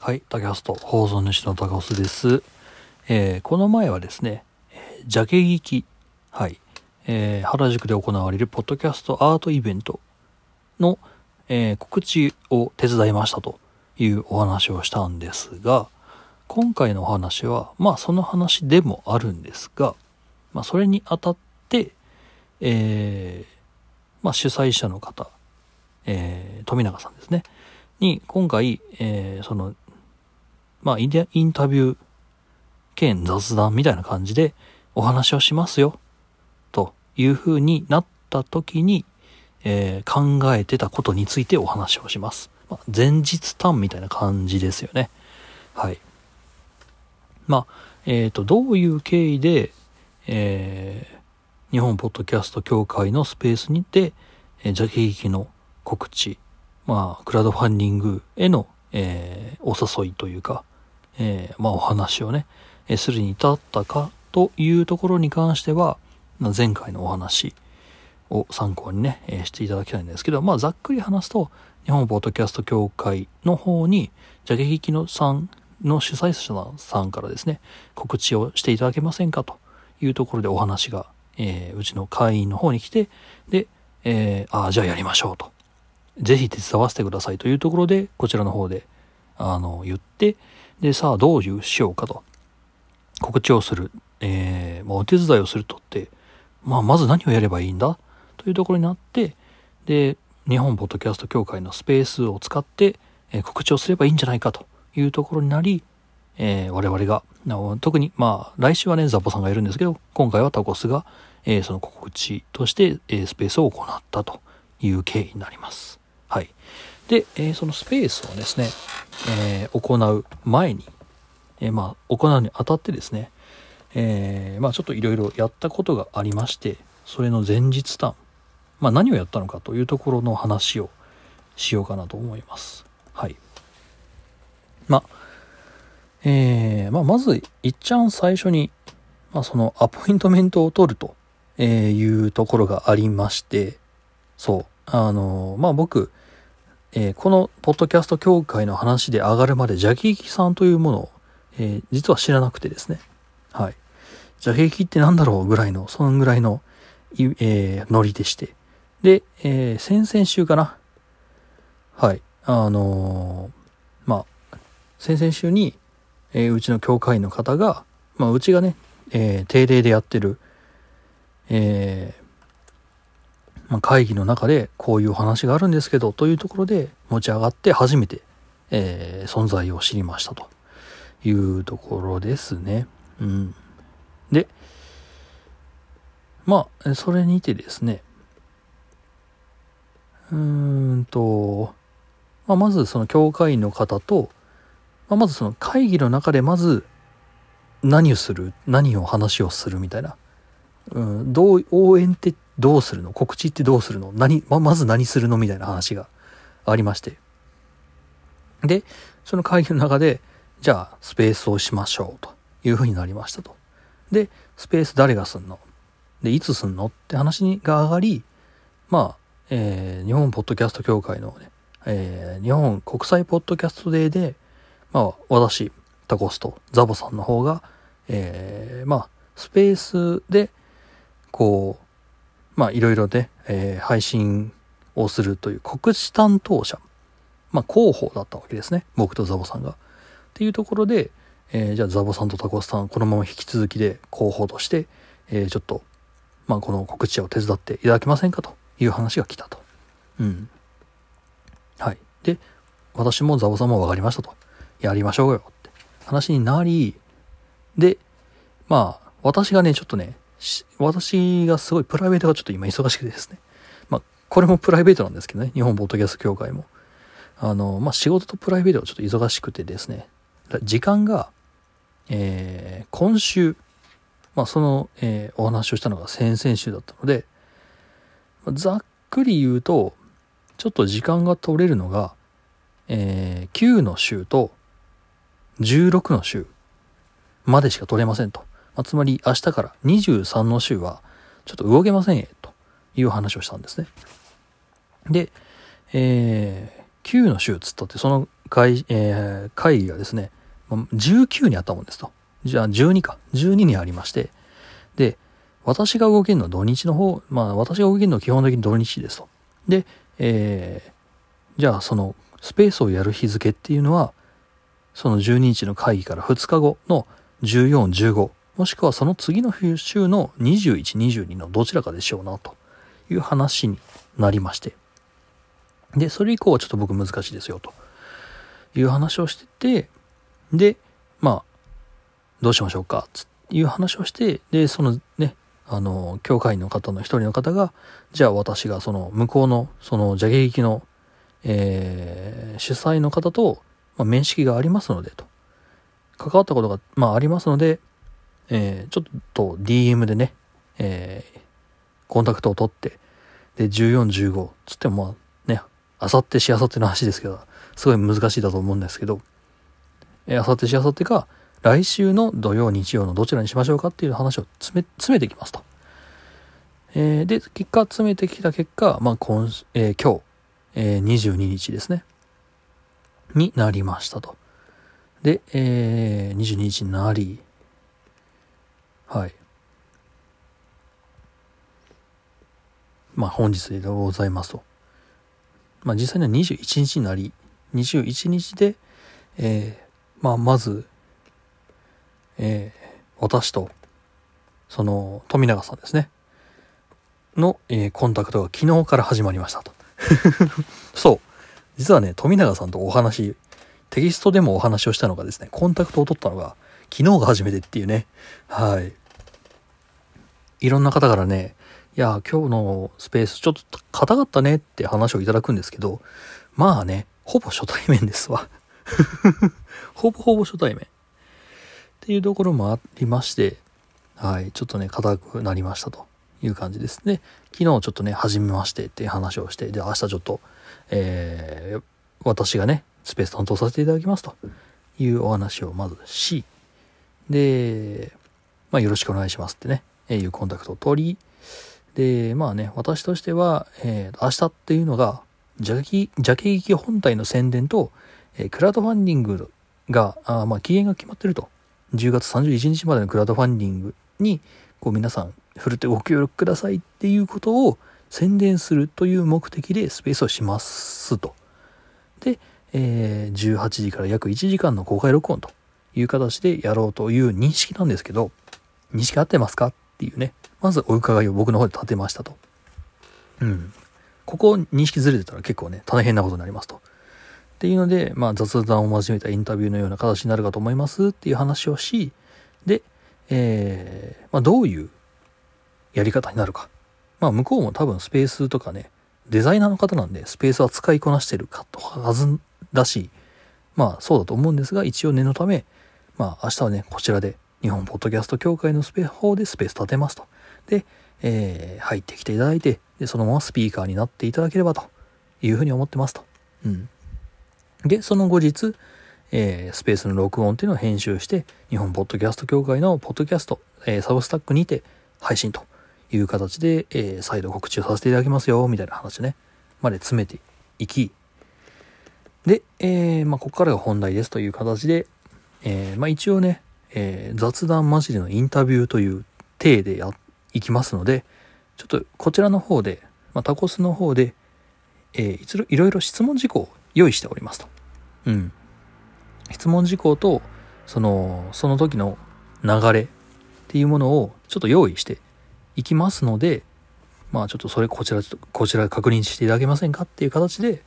はい、竹ハスト放送主の高須です。えーこの前はですね、えジャケ聞き、はい、えー原宿で行われるポッドキャストアートイベントの、えー告知を手伝いましたというお話をしたんですが、今回のお話は、まあその話でもあるんですが、まあそれにあたって、えーまあ主催者の方、えー富永さんですね。に、今回、えーその、まあインタビュー兼雑談みたいな感じでお話をしますよ、という風になった時に、えー考えてたことについてお話をします。まあ、前日談みたいな感じですよね。はい。まあ、えっ、と、どういう経緯で、えー日本ポッドキャスト協会のスペースにて、えー、ジャケ劇の告知、まあ、クラウドファンディングへの、えーお誘いというか、えーまあ、お話をね、えーするに至ったかというところに関しては、前回のお話を参考にね、えーしていただきたいんですけど、まあ、ざっくり話すと、日本ポッドキャスト協会の方に、ジャケ劇のさんの主催者さんからですね、告知をしていただけませんかというところでお話が、えーうちの会員の方に来て、で、えーああ、じゃあやりましょうと。ぜひ手伝わせてくださいというところで、こちらの方で、あの、言って、で、さあどういうしようかと。告知をする。えーまあ、お手伝いをするとって、まあ、まず何をやればいいんだ？というところになって、で、日本ポッドキャスト協会のスペースを使って、えー告知をすればいいんじゃないかというところになり、えー我々が、特に、まあ、来週はね、ザボさんがいるんですけど、今回はタコスが、えーその告知として、えースペースを行ったという経緯になります。はい。で、えーそのスペースをですね、えー行う前に、えーまあ、行うにあたってですね、えまあ、ちょっといろいろやったことがありまして、それの前日談、まあ、何をやったのかというところの話をしようかなと思います。はい。まあ、えーまあ、まず、いっちゃん最初に、まあ、そのアポイントメントを取るというところがありまして、そう、あのまあ、僕、えーこのポッドキャスト協会の話で上がるまで、ジャケキさんというものを、えー実は知らなくてですね。はい。ジャケキってなんだろうぐらいの、そのぐらいの、えーノリでして。で、えー先々週かな。はい。あのーまあ、先々週に、えーうちの協会の方が、まあ、うちがね、えー定例でやってる、えーまあ、会議の中でこういう話があるんですけどというところで持ち上がって初めて、えー存在を知りましたというところですね。うん、でまあそれにてですねうーんと、まあ、まずその教会員の方と、まあ、まずその会議の中でまず何をする何を話をするみたいなうん、どう応援ってどうするの？告知ってどうするの？何ままず何するの？みたいな話がありまして。でその会議の中でじゃあスペースをしましょうというふうになりましたと。でスペース誰がすんの？でいつすんの？って話が上がりまあ、えー日本ポッドキャスト協会のね、えー日本国際ポッドキャストデーでまあ私タコスとザボさんの方がえーまあスペースでこう、まあいろいろで、えー配信をするという告知担当者、まあ広報だったわけですね。僕とザボさんが。っていうところで、えーじゃあザボさんとタコスさん、このまま引き続きで広報として、えーちょっと、まあこの告知を手伝っていただけませんか？という話が来たと。うん。はい。で、私もザボさんも分かりましたと。やりましょうよって話になり、で、まあ、私がね、ちょっとね、私がすごいプライベートがちょっと今忙しくてですね。まあ、これもプライベートなんですけどね。日本ポッドキャスト協会も。あの、まあ、仕事とプライベートがちょっと忙しくてですね。時間が、えー今週、まあ、その、えーお話をしたのが先々週だったので、まあざっくり言うと、ちょっと時間が取れるのが、えー9の週と16の週までしか取れませんと。まあつまり明日から23の週はちょっと動けませんよという話をしたんですね。で、えー9の週つったってその会,、えー、会議がですね、19にあったもんですと。じゃあ12か。12にありまして。で、私が動けるのは土日の方、まあ私が動けるのは基本的に土日ですと。で、えー、じゃあそのスペースをやる日付っていうのは、その12日の会議から2日後の14、15、もしくはその次の週の21、22のどちらかでしょうな、という話になりまして。で、それ以降はちょっと僕難しいですよ、という話をしてて、で、まあ、どうしましょうか、ついう話をして、で、そのね、あの、教会員の方の一人の方が、じゃあ私がその向こうの、その蛇劇の、えー、主催の方と、まあ、面識がありますので、と。関わったことが、まあ、ありますので、えー、ちょっと DM でね、えー、コンタクトを取って、で、14、15、つってもね、あさってしあさっての話ですけど、すごい難しいだと思うんですけど、えー、あさってしあさってか、来週の土曜、日曜のどちらにしましょうかっていう話を詰め、詰めてきますと。えー、で、結果、詰めてきた結果、まあ、今、えー、今日、えー、22日ですね。になりましたと。で、えー、22日になり、はい。まあ、本日でございますと。まあ、実際には21日になり、21日で、えー、まあ、まず、えー、私と、その、富永さんですね。の、えー、コンタクトが昨日から始まりましたと。そう。実はね、富永さんとお話、テキストでもお話をしたのがですね、コンタクトを取ったのが、昨日が初めてっていうね。はい。いろんな方からね、いや、今日のスペースちょっと硬かったねって話をいただくんですけど、まあね、ほぼ初対面ですわ。ほぼほぼ初対面。っていうところもありまして、はい、ちょっとね、硬くなりましたという感じですね。昨日ちょっとね、初めましてっていう話をして、で、明日ちょっと、えー、私がね、スペース担当させていただきますというお話をまずし、で、まあ、よろしくお願いしますってね、えいうコンタクトを取り、で、まあね、私としては、えー、明日っていうのが、ジャケ、ジャケ劇本体の宣伝と、えー、クラウドファンディングが、あまあ、期限が決まってると。10月31日までのクラウドファンディングに、こう皆さん、振るってご協力くださいっていうことを宣伝するという目的でスペースをしますと。で、えー、18時から約1時間の公開録音という形でやろうという認識なんですけど、認識合ってますかっていうね、まずお伺いを僕の方で立てましたと。うん。ここ認識ずれてたら結構ね、大変なことになりますと。っていうので、まあ雑談を交えたインタビューのような形になるかと思いますっていう話をし、で、えー、まあどういうやり方になるか。まあ向こうも多分スペースとかね、デザイナーの方なんでスペースは使いこなしてるかとはずだし、まあそうだと思うんですが、一応念のため、まあ明日はね、こちらで日本ポッドキャスト協会のスペ方でスペース立てますと。で、えー、入ってきていただいて、で、そのままスピーカーになっていただければというふうに思ってますと。うん。で、その後日、えー、スペースの録音っていうのを編集して、日本ポッドキャスト協会のポッドキャスト、えー、サブスタックにて配信という形で、えー、再度告知をさせていただきますよ、みたいな話ね、まで詰めていき、で、えー、まあ、ここからが本題ですという形で、えー、まあ、一応ね、えー、雑談交じりのインタビューという体でや、いきますので、ちょっとこちらの方で、まあ、タコスの方で、えー、いろいろ質問事項を用意しておりますと。うん。質問事項と、その、その時の流れっていうものをちょっと用意していきますので、まあちょっとそれこちら、こちら確認していただけませんかっていう形で、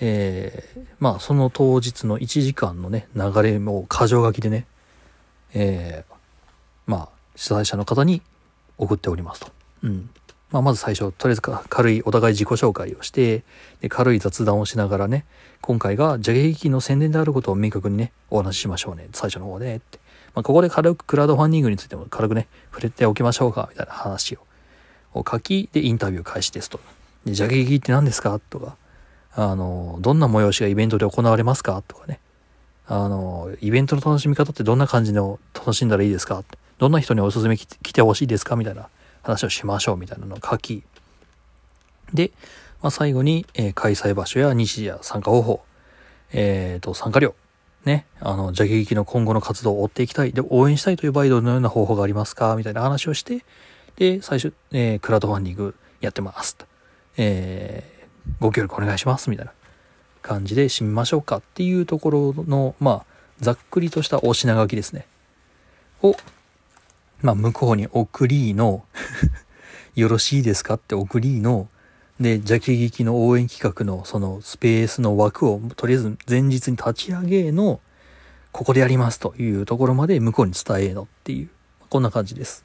えー、まあその当日の1時間のね、流れを箇条書きでね、えー、まあ主催者の方に送っておりますと。うん。まあ、まず最初、とりあえず軽いお互い自己紹介をして、で軽い雑談をしながらね、今回がジャゲ劇の宣伝であることを明確にね、お話ししましょうね。最初の方で、って。まあ、ここで軽くクラウドファンディングについても軽くね、触れておきましょうか、みたいな話を。を書き、で、インタビュー開始ですと。で、ジャゲ劇って何ですか？とか、あの、どんな催しがイベントで行われますか？とかね。あの、イベントの楽しみ方ってどんな感じの楽しんだらいいですか？どんな人におすすめ来てほしいですか？みたいな話をしましょうみたいなのを書き、で、まあ、最後に、えー、開催場所や日時や参加方法、えっ、と、参加料、ね、あの、ジャケ劇の今後の活動を追っていきたい、で、応援したいという場合、どのような方法がありますか？みたいな話をして、で、最初、えー、クラウドファンディングやってます。え、ご協力お願いします、みたいな感じで締めましょうかっていうところの、まあ、ざっくりとしたお品書きですね。を、まあ、向こうに送りの よろしいですかって送りの、で、ジャケ劇の応援企画のそのスペースの枠をとりあえず前日に立ち上げの、ここでやりますというところまで向こうに伝えのっていう、こんな感じです。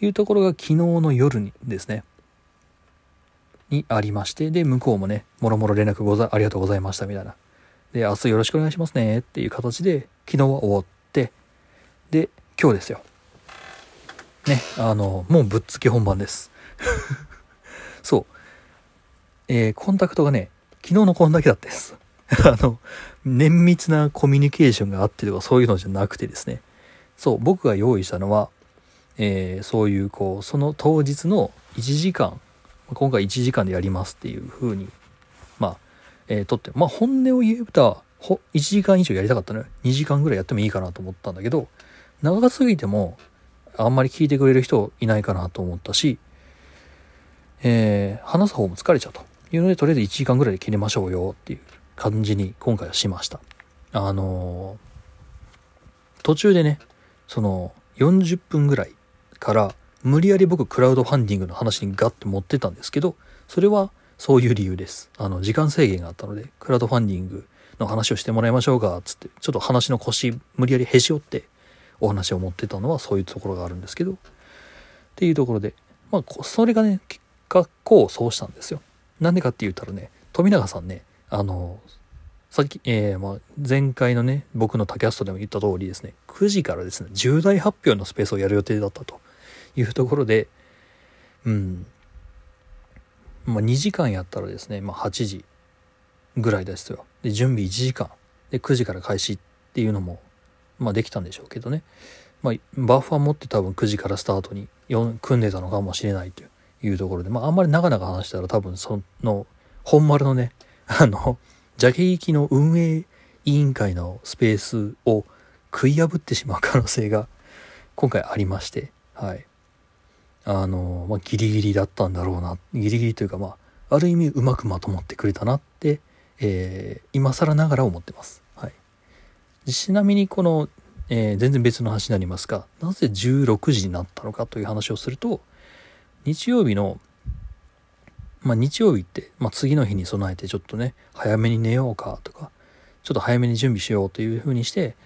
いうところが昨日の夜にですね、にありまして、で、向こうもね、もろもろ連絡ござ、ありがとうございましたみたいな。で、明日よろしくお願いしますねっていう形で、昨日は終わって、で、今日ですよ。ね、あの、もうぶっつけ本番です。そう。えー、コンタクトがね、昨日のこんだけだったです。あの、綿密なコミュニケーションがあってとかそういうのじゃなくてですね。そう、僕が用意したのは、えー、そういうこう、その当日の1時間、今回1時間でやりますっていう風に、まあ、えー、とって、まあ本音を言えば、1時間以上やりたかったのよ。2時間ぐらいやってもいいかなと思ったんだけど、長すぎても、あんまり聞いてくれる人いないかなと思ったし、えー、話す方も疲れちゃうというので、とりあえず1時間ぐらいで切れましょうよっていう感じに今回はしました。あのー、途中でね、その40分ぐらいから無理やり僕クラウドファンディングの話にガッと持ってたんですけど、それはそういう理由です。あの、時間制限があったので、クラウドファンディングの話をしてもらいましょうか、つって、ちょっと話の腰無理やりへし折ってお話を持ってたのはそういうところがあるんですけど、っていうところで、まあ、それがね、結果功を奏したんですよ。なんでかって言ったらね、富永さんね、あの、さっき、えー、まあ、前回のね、僕のポッドキャストでも言った通りですね、9時からですね、重大発表のスペースをやる予定だったというところで、うん、まあ、2時間やったらですね、まあ、8時ぐらいですよ。で、準備1時間。で、9時から開始っていうのも、まあ、できたんでしょうけどね。まあ、バッファー持って多分9時からスタートに組んでたのかもしれないというところで、まあ、あんまり長々話したら多分その、本丸のね、あの、ジャケ行きの運営委員会のスペースを食い破ってしまう可能性が今回ありまして、はい。あの、まあ、ギリギリだったんだろうな。ギリギリというか、まあ、ある意味うまくまとまってくれたなって、えー、今更ながら思ってます。はい。ちなみにこの、えー、全然別の話になりますが、なぜ16時になったのかという話をすると、日曜日の、まあ、日曜日って、まあ、次の日に備えてちょっとね、早めに寝ようかとか、ちょっと早めに準備しようというふうにして、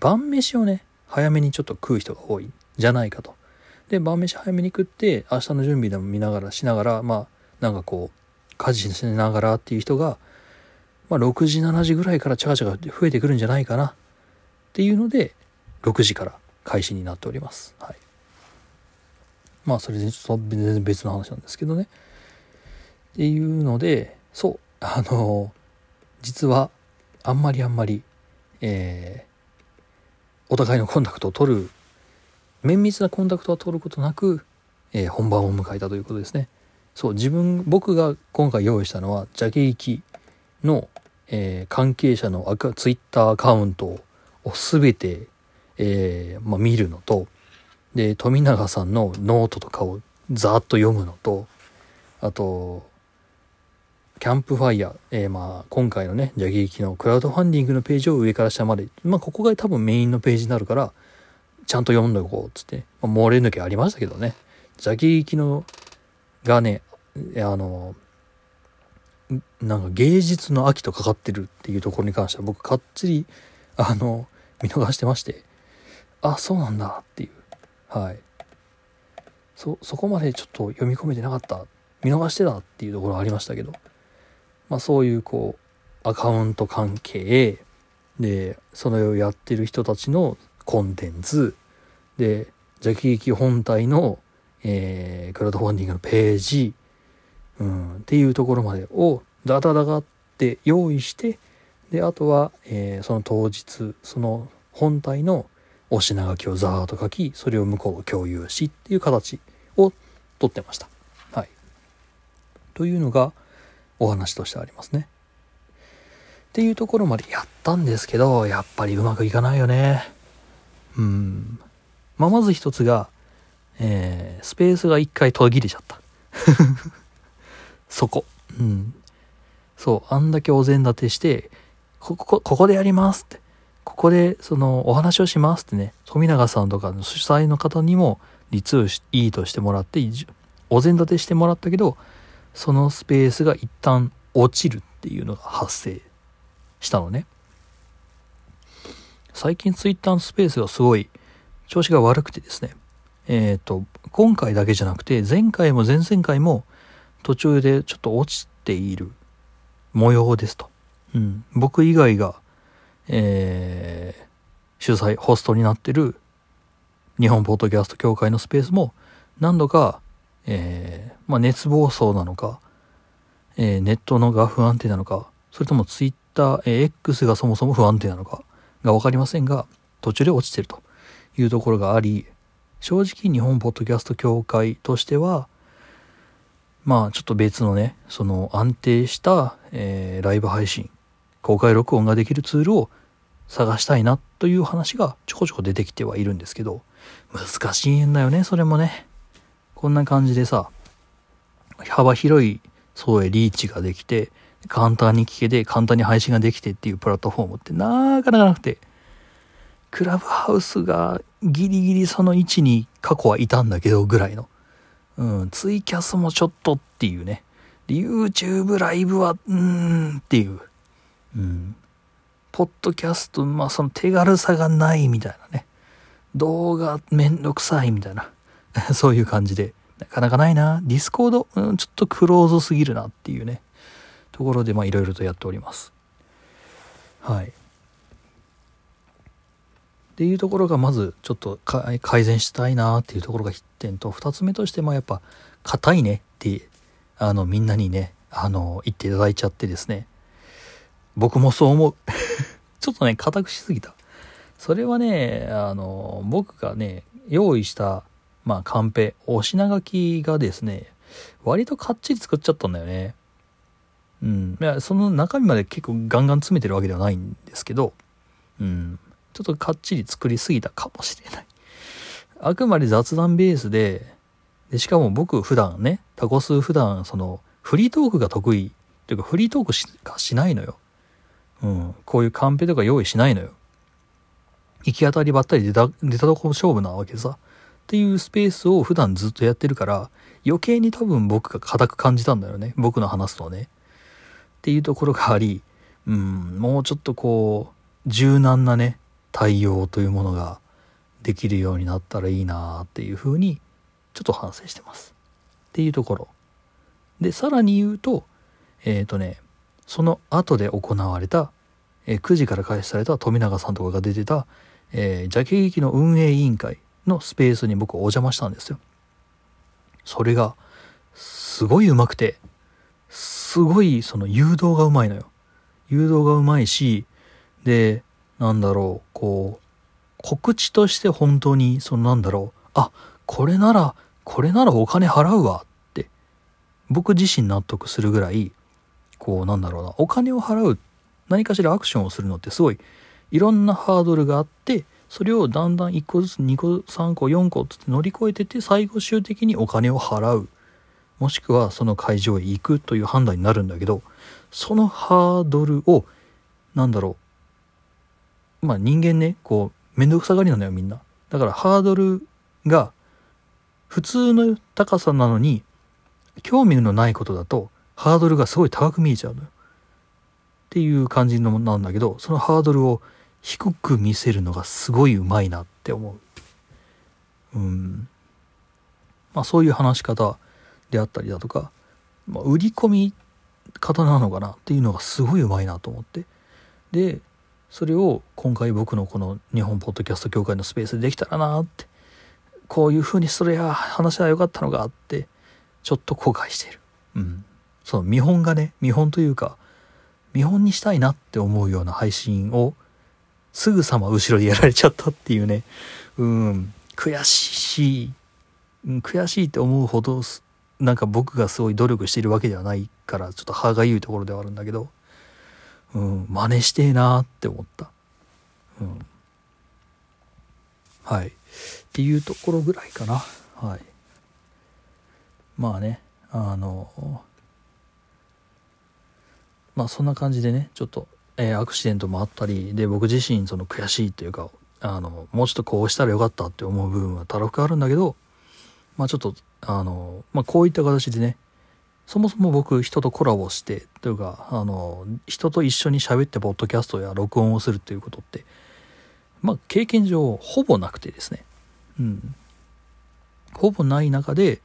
晩飯をね、早めにちょっと食う人が多いんじゃないかと。で、晩飯早めに食って、明日の準備でも見ながら、しながら、まあ、なんかこう、家事しながらっていう人が、まあ、6時、7時ぐらいからチャカチャカ増えてくるんじゃないかなっていうので、6時から開始になっております。はい。まあ、それでちょっと全然別の話なんですけどね。っていうので、そう、あの、実は、あんまりあんまり、えー、お互いのコンタクトを取る綿密なコンタクトは取ることなく、えー、本番を迎えたということですね。そう、自分、僕が今回用意したのは、ジャケギキの、えー、関係者のアカツイッターアカウントを全て、えー、まあ、見るのと、で、富永さんのノートとかをざーっと読むのと、あと、キャンプファイヤー、えー、まあ、今回のね、ジャケギキのクラウドファンディングのページを上から下まで、まあ、ここが多分メインのページになるから、ちゃんと読んどこうっつって、まあ、漏れ抜けありましたけどね。ザキ行きのがね、あの、なんか芸術の秋とかかってるっていうところに関しては僕かっちり、あの、見逃してまして、あ、そうなんだっていう。はい。そ、そこまでちょっと読み込めてなかった。見逃してたっていうところありましたけど、まあそういうこう、アカウント関係で、それをやってる人たちのコンテンツでジャケ劇本体の、えー、クラウドファンディングのページ、うん、っていうところまでをダダダダって用意してであとは、えー、その当日その本体のお品書きをザーッと書きそれを向こう共有しっていう形をとってました。はい、というのがお話としてありますね。っていうところまでやったんですけど、やっぱりうまくいかないよね。うん。まあ、まず一つが、えー、スペースが一回途切れちゃった。そこ。うん。そう、あんだけお膳立てして、ここ、ここでやりますって。ここで、その、お話をしますってね、富永さんとかの主催の方にも、リツーいいとしてもらって、お膳立てしてもらったけど、そのスペースが一旦落ちるっていうのが発生したのね。最近ツイッターのスペースがすごい調子が悪くてですね。えっ、ー、と、今回だけじゃなくて、前回も前々回も途中でちょっと落ちている模様ですと。うん。僕以外が、えー、主催、ホストになってる日本ポッドキャスト協会のスペースも何度か、えー、まあ、熱暴走なのか、えー、ネットのが不安定なのか、それともツイッター、えー、X がそもそも不安定なのかがわかりませんが、途中で落ちてるというところがあり、正直日本ポッドキャスト協会としては、まあちょっと別のね、その安定した、えー、ライブ配信、公開録音ができるツールを探したいなという話がちょこちょこ出てきてはいるんですけど、難しいんだよね、それもね。こんな感じでさ、幅広い層へリーチができて、簡単に聞けて、簡単に配信ができてっていうプラットフォームってなかなかなくて、クラブハウスがギリギリその位置に過去はいたんだけどぐらいの。うん、ツイキャスもちょっとっていうね。YouTube ライブは、うーんっていう。うん。ポッドキャスト、まあその手軽さがないみたいなね。動画めんどくさいみたいな。そういう感じで。なかなかないな。ディスコード、うん、ちょっとクローズすぎるなっていうね。ところで、いろいろとやっております。はい。っていうところがまずちょっと改善したいなっていうところが1点と2つ目としてまあやっぱ硬いねってあのみんなにねあの言っていただいちゃってですね僕もそう思う ちょっとね硬くしすぎたそれはねあの僕がね用意したまあカンペお品書きがですね割とかっちり作っちゃったんだよねうんいやその中身まで結構ガンガン詰めてるわけではないんですけどうんちょっとかっちり作りすぎたかもしれない。あくまで雑談ベースで、で、しかも僕普段ね、タコス普段そのフリートークが得意というかフリートークしかしないのよ。うん。こういうカンペとか用意しないのよ。行き当たりばったり出た、出たとこ勝負なわけさ。っていうスペースを普段ずっとやってるから、余計に多分僕が硬く感じたんだよね。僕の話すとね。っていうところがあり、うん、もうちょっとこう、柔軟なね、対応というものができるようになったらいいなっていうふうにちょっと反省してます。っていうところ。で、さらに言うと、えっ、ー、とね、その後で行われた、えー、9時から開始された富永さんとかが出てた、えー、ジャケ劇の運営委員会のスペースに僕お邪魔したんですよ。それが、すごい上手くて、すごいその誘導がうまいのよ。誘導がうまいし、で、なんだろう、こう、告知として本当に、そのなんだろう、あ、これなら、これならお金払うわって、僕自身納得するぐらい、こう、なんだろうな、お金を払う、何かしらアクションをするのってすごい、いろんなハードルがあって、それをだんだん1個ずつ2個3個4個って乗り越えてて最後終的にお金を払うもしくはその会場へ行くという判断になるんだけどそのハードルをなんだろうまあ人間ね、こう、めんどくさがりなのよ、みんな。だからハードルが普通の高さなのに、興味のないことだと、ハードルがすごい高く見えちゃうのよ。っていう感じのなんだけど、そのハードルを低く見せるのがすごいうまいなって思う。うん。まあそういう話し方であったりだとか、まあ、売り込み方なのかな？っていうのがすごいうまいなと思って。で、それを今回僕のこの日本ポッドキャスト協会のスペースでできたらなって。こういう風にすれや話は良かったのがあってちょっと後悔している。うん。その見本がね見本というか見本にしたいなって思うような配信をすぐさま後ろでやられちゃったっていうね。うん。悔しい、うん、悔しいって思うほどなんか僕がすごい努力しているわけではないからちょっと歯がゆいところではあるんだけどうん、真似してえなって思った。うん。はい。っていうところぐらいかな。はい。まあね、あの、まあそんな感じでね、ちょっと、えーアクシデントもあったり、で、僕自身その悔しいっていうか、あの、もうちょっとこうしたらよかったって思う部分はたらふくあるんだけど、まあちょっと、あの、まあこういった形でね、そもそも僕人とコラボしてというかあの人と一緒に喋ってポッドキャストや録音をするっていうことってまあ経験上ほぼなくてですね。うん。ほぼない中で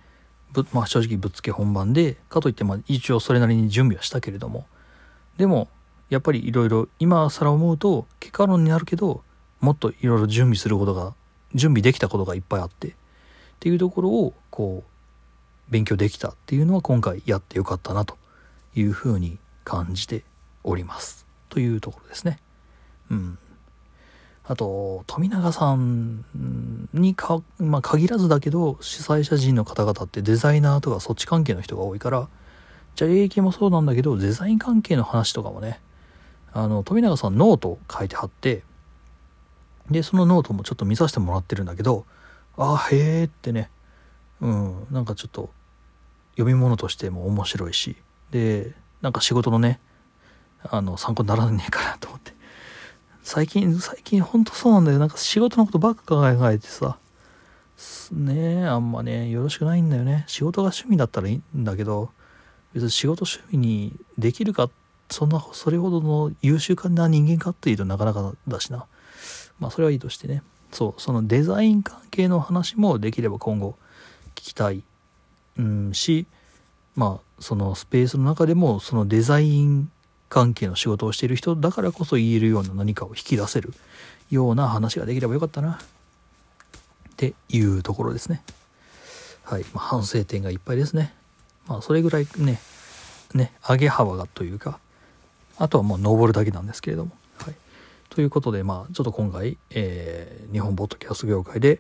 ぶ、まあ、正直ぶっつけ本番でかといってまあ一応それなりに準備はしたけれどもでもやっぱりいろいろ今更思うと結果論になるけどもっといろいろ準備することが準備できたことがいっぱいあってっていうところをこう勉強できたっていうのは今回やってよかったなというふうに感じております。というところですね。うん。あと富永さんにか、まあ、限らずだけど主催者陣の方々ってデザイナーとかそっち関係の人が多いからじゃあ営もそうなんだけどデザイン関係の話とかもねあの富永さんノート書いて貼ってでそのノートもちょっと見させてもらってるんだけどああへえってね。うん。なんかちょっと読み物としても面白いし。でなんか仕事のねあの参考にならねえかなと思って。最近最近ほんとそうなんだよ。なんか仕事のことばっか考えてさ。ねえあんまねよろしくないんだよね。仕事が趣味だったらいいんだけど別に仕事趣味にできるかそんなそれほどの優秀な人間かっていうとなかなかだしな。まあそれはいいとしてね。そうそのデザイン関係の話もできれば今後聞きたい。うんしまあそのスペースの中でもそのデザイン関係の仕事をしている人だからこそ言えるような何かを引き出せるような話ができればよかったな。っていうところですね。はい、まあ、反省点がいっぱいですね。まあそれぐらいねね上げ幅がというかあとはもう登るだけなんですけれども。ということでまあちょっと今回、えー日本ボッドキャスト業界で、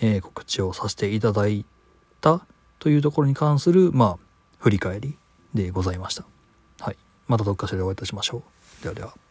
えー告知をさせていただいたというところに関する、まあ、振り返りでございました。はい。またどっかしらでお会いいたしましょう。ではでは。